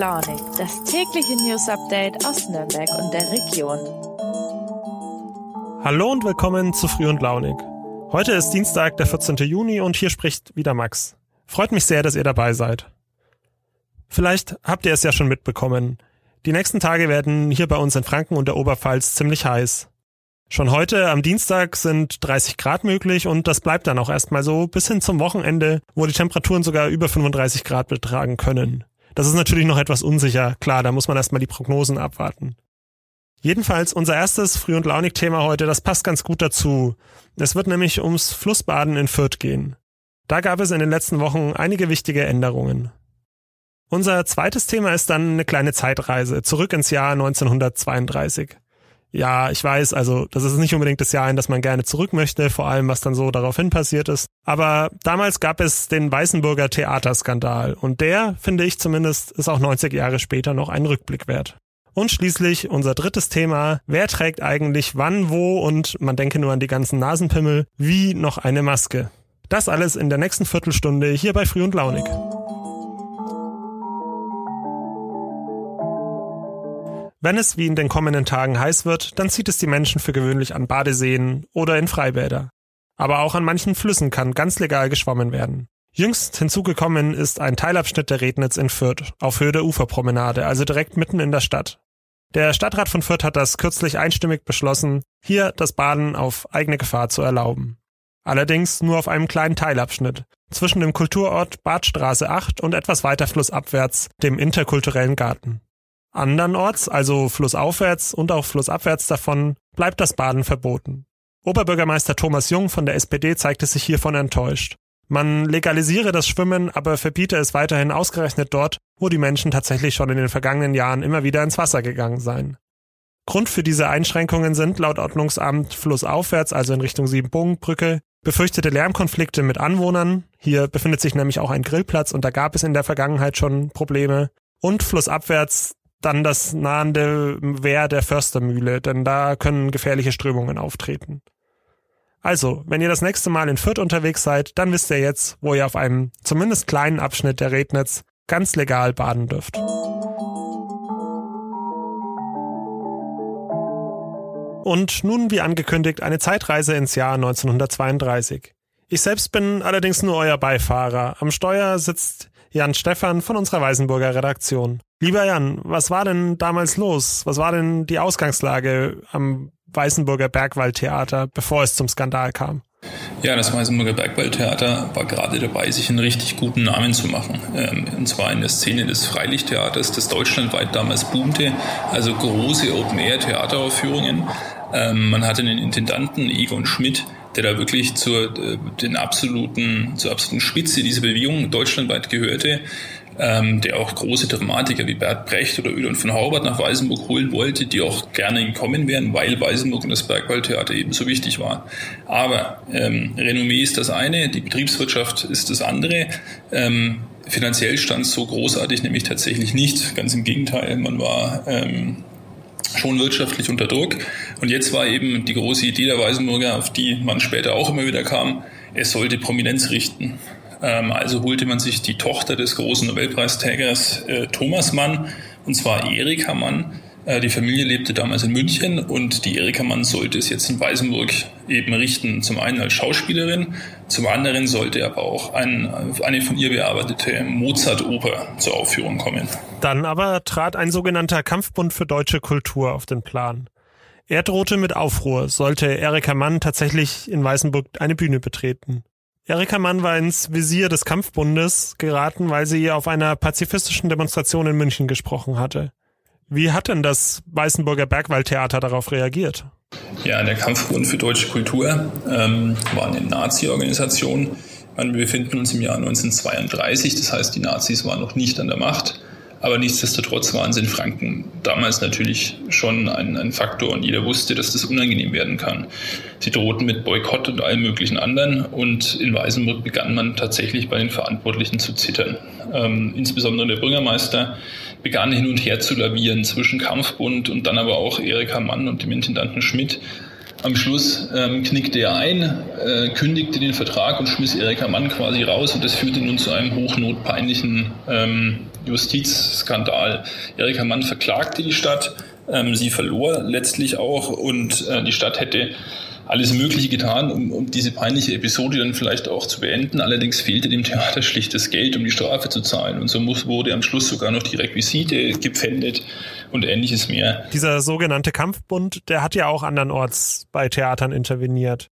Launig, das tägliche News Update aus Nürnberg und der Region. Hallo und willkommen zu Früh und Launig. Heute ist Dienstag, der 14. Juni und hier spricht wieder Max. Freut mich sehr, dass ihr dabei seid. Vielleicht habt ihr es ja schon mitbekommen. Die nächsten Tage werden hier bei uns in Franken und der Oberpfalz ziemlich heiß. Schon heute am Dienstag sind 30 Grad möglich und das bleibt dann auch erstmal so bis hin zum Wochenende, wo die Temperaturen sogar über 35 Grad betragen können. Das ist natürlich noch etwas unsicher, klar, da muss man erstmal die Prognosen abwarten. Jedenfalls unser erstes Früh- und Launig-Thema heute, das passt ganz gut dazu. Es wird nämlich ums Flussbaden in Fürth gehen. Da gab es in den letzten Wochen einige wichtige Änderungen. Unser zweites Thema ist dann eine kleine Zeitreise zurück ins Jahr 1932. Ja, ich weiß, also das ist nicht unbedingt das Jahr, in das man gerne zurück möchte, vor allem was dann so daraufhin passiert ist. Aber damals gab es den Weißenburger Theaterskandal und der, finde ich zumindest, ist auch 90 Jahre später noch ein Rückblick wert. Und schließlich unser drittes Thema, wer trägt eigentlich wann, wo und man denke nur an die ganzen Nasenpimmel, wie noch eine Maske. Das alles in der nächsten Viertelstunde hier bei Früh und Launig. Wenn es wie in den kommenden Tagen heiß wird, dann zieht es die Menschen für gewöhnlich an Badeseen oder in Freibäder. Aber auch an manchen Flüssen kann ganz legal geschwommen werden. Jüngst hinzugekommen ist ein Teilabschnitt der Rednitz in Fürth, auf Höhe der Uferpromenade, also direkt mitten in der Stadt. Der Stadtrat von Fürth hat das kürzlich einstimmig beschlossen, hier das Baden auf eigene Gefahr zu erlauben. Allerdings nur auf einem kleinen Teilabschnitt, zwischen dem Kulturort Badstraße 8 und etwas weiter flussabwärts, dem interkulturellen Garten. Andernorts, also flussaufwärts und auch flussabwärts davon, bleibt das Baden verboten. Oberbürgermeister Thomas Jung von der SPD zeigte sich hiervon enttäuscht. Man legalisiere das Schwimmen, aber verbiete es weiterhin ausgerechnet dort, wo die Menschen tatsächlich schon in den vergangenen Jahren immer wieder ins Wasser gegangen seien. Grund für diese Einschränkungen sind laut Ordnungsamt flussaufwärts, also in Richtung Siebenbogenbrücke, befürchtete Lärmkonflikte mit Anwohnern. Hier befindet sich nämlich auch ein Grillplatz und da gab es in der Vergangenheit schon Probleme. Und flussabwärts dann das nahende Wehr der Förstermühle, denn da können gefährliche Strömungen auftreten. Also, wenn ihr das nächste Mal in Fürth unterwegs seid, dann wisst ihr jetzt, wo ihr auf einem zumindest kleinen Abschnitt der Rednitz ganz legal baden dürft. Und nun, wie angekündigt, eine Zeitreise ins Jahr 1932. Ich selbst bin allerdings nur euer Beifahrer. Am Steuer sitzt Jan Stephan von unserer Weißenburger Redaktion. Lieber Jan, was war denn damals los? Was war denn die Ausgangslage am Weißenburger Bergwaldtheater, bevor es zum Skandal kam? Ja, das Weißenburger Bergwaldtheater war gerade dabei, sich einen richtig guten Namen zu machen. Ähm, und zwar in der Szene des Freilichttheaters, das deutschlandweit damals boomte. Also große Open-Air-Theateraufführungen. Ähm, man hatte einen Intendanten, Egon Schmidt, der da wirklich zur, äh, den absoluten, zur absoluten Spitze dieser Bewegung deutschlandweit gehörte ähm, der auch große Dramatiker wie Bert Brecht oder Ödon von Haubert nach Weißenburg holen wollte, die auch gerne gekommen wären, weil Weißenburg und das Bergwaldtheater eben so wichtig war. Aber ähm, Renommee ist das eine, die Betriebswirtschaft ist das andere. Ähm, finanziell stand es so großartig nämlich tatsächlich nicht. Ganz im Gegenteil, man war ähm, schon wirtschaftlich unter Druck. Und jetzt war eben die große Idee der Weißenburger, auf die man später auch immer wieder kam, es sollte Prominenz richten. Ähm, also holte man sich die Tochter des großen Nobelpreisträgers äh, Thomas Mann, und zwar Erika Mann. Äh, die Familie lebte damals in München und die Erika Mann sollte es jetzt in Weißenburg eben richten. Zum einen als Schauspielerin, zum anderen sollte aber auch ein, eine von ihr bearbeitete Mozart-Oper zur Aufführung kommen. Dann aber trat ein sogenannter Kampfbund für deutsche Kultur auf den Plan. Er drohte mit Aufruhr, sollte Erika Mann tatsächlich in Weißenburg eine Bühne betreten. Erika Mann war ins Visier des Kampfbundes geraten, weil sie auf einer pazifistischen Demonstration in München gesprochen hatte. Wie hat denn das Weißenburger Bergwaldtheater darauf reagiert? Ja, der Kampfbund für deutsche Kultur ähm, war eine Nazi-Organisation. Wir befinden uns im Jahr 1932, das heißt, die Nazis waren noch nicht an der Macht. Aber nichtsdestotrotz waren sie in Franken damals natürlich schon ein, ein, Faktor und jeder wusste, dass das unangenehm werden kann. Sie drohten mit Boykott und allem möglichen anderen und in Weißenburg begann man tatsächlich bei den Verantwortlichen zu zittern. Ähm, insbesondere der Bürgermeister begann hin und her zu lavieren zwischen Kampfbund und dann aber auch Erika Mann und dem Intendanten Schmidt. Am Schluss ähm, knickte er ein, äh, kündigte den Vertrag und schmiss Erika Mann quasi raus und das führte nun zu einem hochnotpeinlichen ähm, Justizskandal. Erika Mann verklagte die Stadt, ähm, sie verlor letztlich auch und äh, die Stadt hätte alles Mögliche getan, um, um diese peinliche Episode dann vielleicht auch zu beenden. Allerdings fehlte dem Theater schlicht das Geld, um die Strafe zu zahlen. Und so muss, wurde am Schluss sogar noch die Requisite gepfändet und ähnliches mehr. Dieser sogenannte Kampfbund, der hat ja auch andernorts bei Theatern interveniert.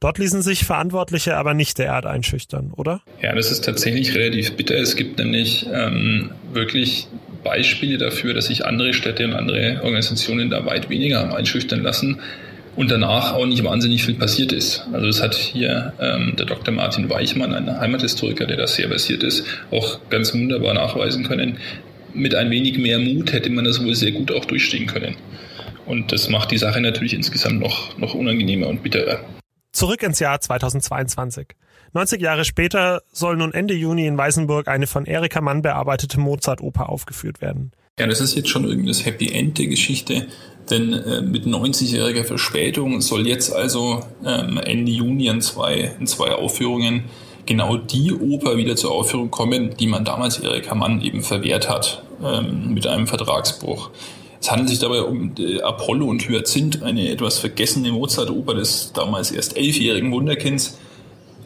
Dort ließen sich Verantwortliche aber nicht derart einschüchtern, oder? Ja, das ist tatsächlich relativ bitter. Es gibt nämlich ähm, wirklich Beispiele dafür, dass sich andere Städte und andere Organisationen da weit weniger haben einschüchtern lassen und danach auch nicht wahnsinnig viel passiert ist. Also das hat hier ähm, der Dr. Martin Weichmann, ein Heimathistoriker, der da sehr versiert ist, auch ganz wunderbar nachweisen können. Mit ein wenig mehr Mut hätte man das wohl sehr gut auch durchstehen können. Und das macht die Sache natürlich insgesamt noch, noch unangenehmer und bitterer. Zurück ins Jahr 2022. 90 Jahre später soll nun Ende Juni in Weißenburg eine von Erika Mann bearbeitete Mozart-Oper aufgeführt werden. Ja, das ist jetzt schon irgendwie das Happy End der Geschichte, denn äh, mit 90-jähriger Verspätung soll jetzt also ähm, Ende Juni in zwei, in zwei Aufführungen genau die Oper wieder zur Aufführung kommen, die man damals Erika Mann eben verwehrt hat ähm, mit einem Vertragsbruch. Es handelt sich dabei um äh, Apollo und Hyazinth, eine etwas vergessene Mozart-Oper des damals erst elfjährigen Wunderkinds,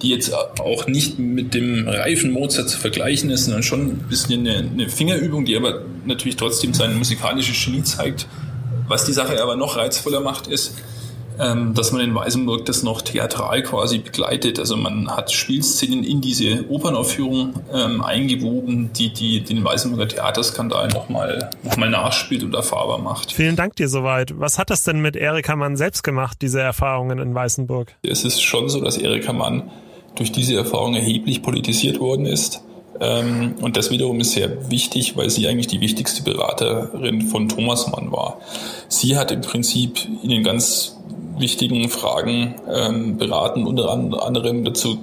die jetzt auch nicht mit dem reifen Mozart zu vergleichen ist, sondern schon ein bisschen eine, eine Fingerübung, die aber natürlich trotzdem sein musikalisches Genie zeigt. Was die Sache aber noch reizvoller macht, ist, ähm, dass man in Weißenburg das noch theatral quasi begleitet. Also man hat Spielszenen in diese Opernaufführung ähm, eingewoben, die, die den Weißenburger Theaterskandal nochmal noch mal nachspielt und erfahrbar macht. Vielen Dank dir soweit. Was hat das denn mit Erika Mann selbst gemacht, diese Erfahrungen in Weißenburg? Es ist schon so, dass Erika Mann durch diese Erfahrung erheblich politisiert worden ist. Ähm, und das wiederum ist sehr wichtig, weil sie eigentlich die wichtigste Beraterin von Thomas Mann war. Sie hat im Prinzip in den ganz wichtigen Fragen ähm, beraten, unter anderem dazu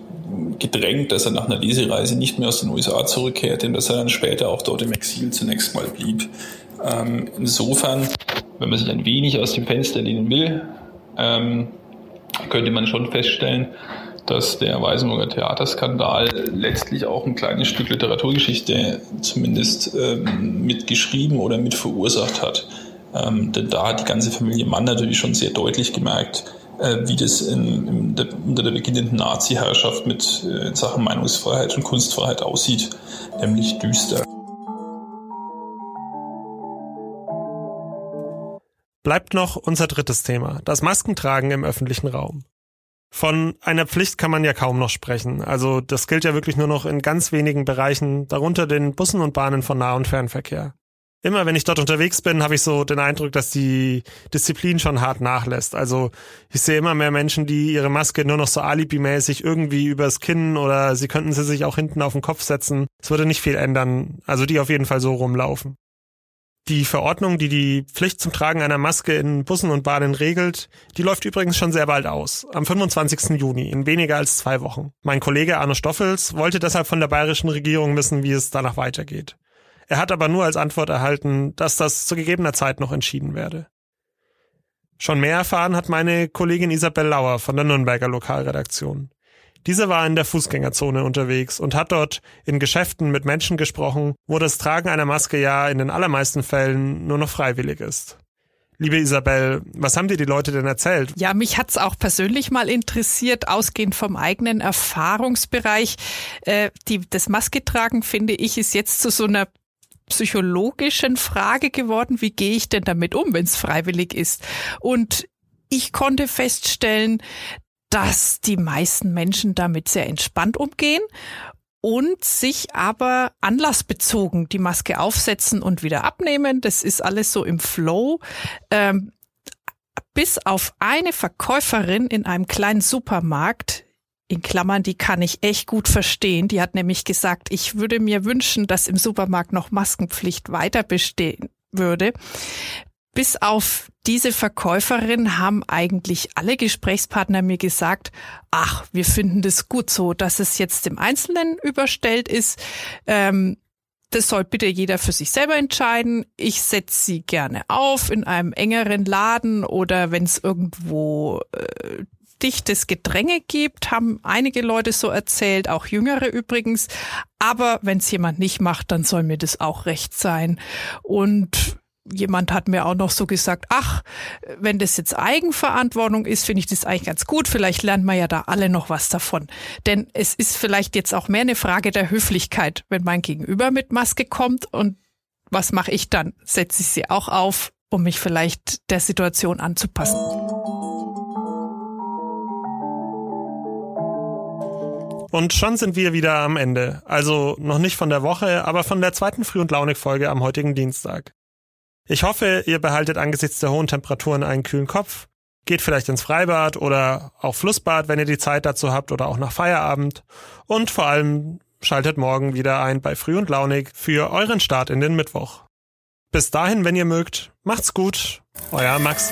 gedrängt, dass er nach einer Lesereise nicht mehr aus den USA zurückkehrte und dass er dann später auch dort im Exil zunächst mal blieb. Ähm, insofern, wenn man sich ein wenig aus dem Fenster lehnen will, ähm, könnte man schon feststellen, dass der Weißenburger Theaterskandal letztlich auch ein kleines Stück Literaturgeschichte zumindest ähm, mitgeschrieben oder mit verursacht hat. Ähm, denn da hat die ganze Familie Mann natürlich schon sehr deutlich gemerkt, äh, wie das in, in der, unter der beginnenden Nazi-Herrschaft mit äh, in Sachen Meinungsfreiheit und Kunstfreiheit aussieht, nämlich düster. Bleibt noch unser drittes Thema, das Maskentragen im öffentlichen Raum. Von einer Pflicht kann man ja kaum noch sprechen. Also das gilt ja wirklich nur noch in ganz wenigen Bereichen, darunter den Bussen und Bahnen von Nah- und Fernverkehr immer wenn ich dort unterwegs bin, habe ich so den Eindruck, dass die Disziplin schon hart nachlässt. Also ich sehe immer mehr Menschen, die ihre Maske nur noch so alibimäßig irgendwie übers Kinn oder sie könnten sie sich auch hinten auf den Kopf setzen. Es würde nicht viel ändern. Also die auf jeden Fall so rumlaufen. Die Verordnung, die die Pflicht zum Tragen einer Maske in Bussen und Bahnen regelt, die läuft übrigens schon sehr bald aus. Am 25. Juni, in weniger als zwei Wochen. Mein Kollege Arno Stoffels wollte deshalb von der bayerischen Regierung wissen, wie es danach weitergeht. Er hat aber nur als Antwort erhalten, dass das zu gegebener Zeit noch entschieden werde. Schon mehr erfahren hat meine Kollegin Isabel Lauer von der Nürnberger Lokalredaktion. Diese war in der Fußgängerzone unterwegs und hat dort in Geschäften mit Menschen gesprochen, wo das Tragen einer Maske ja in den allermeisten Fällen nur noch freiwillig ist. Liebe Isabel, was haben dir die Leute denn erzählt? Ja, mich hat's auch persönlich mal interessiert, ausgehend vom eigenen Erfahrungsbereich. Äh, die, das Maske tragen, finde ich, ist jetzt zu so einer psychologischen Frage geworden, wie gehe ich denn damit um, wenn es freiwillig ist? Und ich konnte feststellen, dass die meisten Menschen damit sehr entspannt umgehen und sich aber anlassbezogen die Maske aufsetzen und wieder abnehmen. Das ist alles so im Flow. Ähm, bis auf eine Verkäuferin in einem kleinen Supermarkt, in Klammern, die kann ich echt gut verstehen. Die hat nämlich gesagt, ich würde mir wünschen, dass im Supermarkt noch Maskenpflicht weiter bestehen würde. Bis auf diese Verkäuferin haben eigentlich alle Gesprächspartner mir gesagt, ach, wir finden das gut so, dass es jetzt dem Einzelnen überstellt ist. Ähm, das soll bitte jeder für sich selber entscheiden. Ich setze sie gerne auf in einem engeren Laden oder wenn es irgendwo äh, dichtes Gedränge gibt, haben einige Leute so erzählt, auch jüngere übrigens. Aber wenn es jemand nicht macht, dann soll mir das auch recht sein. Und jemand hat mir auch noch so gesagt, ach, wenn das jetzt Eigenverantwortung ist, finde ich das eigentlich ganz gut. Vielleicht lernt man ja da alle noch was davon. Denn es ist vielleicht jetzt auch mehr eine Frage der Höflichkeit, wenn mein Gegenüber mit Maske kommt und was mache ich dann? Setze ich sie auch auf, um mich vielleicht der Situation anzupassen? Und schon sind wir wieder am Ende. Also noch nicht von der Woche, aber von der zweiten Früh- und Launig-Folge am heutigen Dienstag. Ich hoffe, ihr behaltet angesichts der hohen Temperaturen einen kühlen Kopf, geht vielleicht ins Freibad oder auch Flussbad, wenn ihr die Zeit dazu habt oder auch nach Feierabend und vor allem schaltet morgen wieder ein bei Früh und Launig für euren Start in den Mittwoch. Bis dahin, wenn ihr mögt, macht's gut. Euer Max.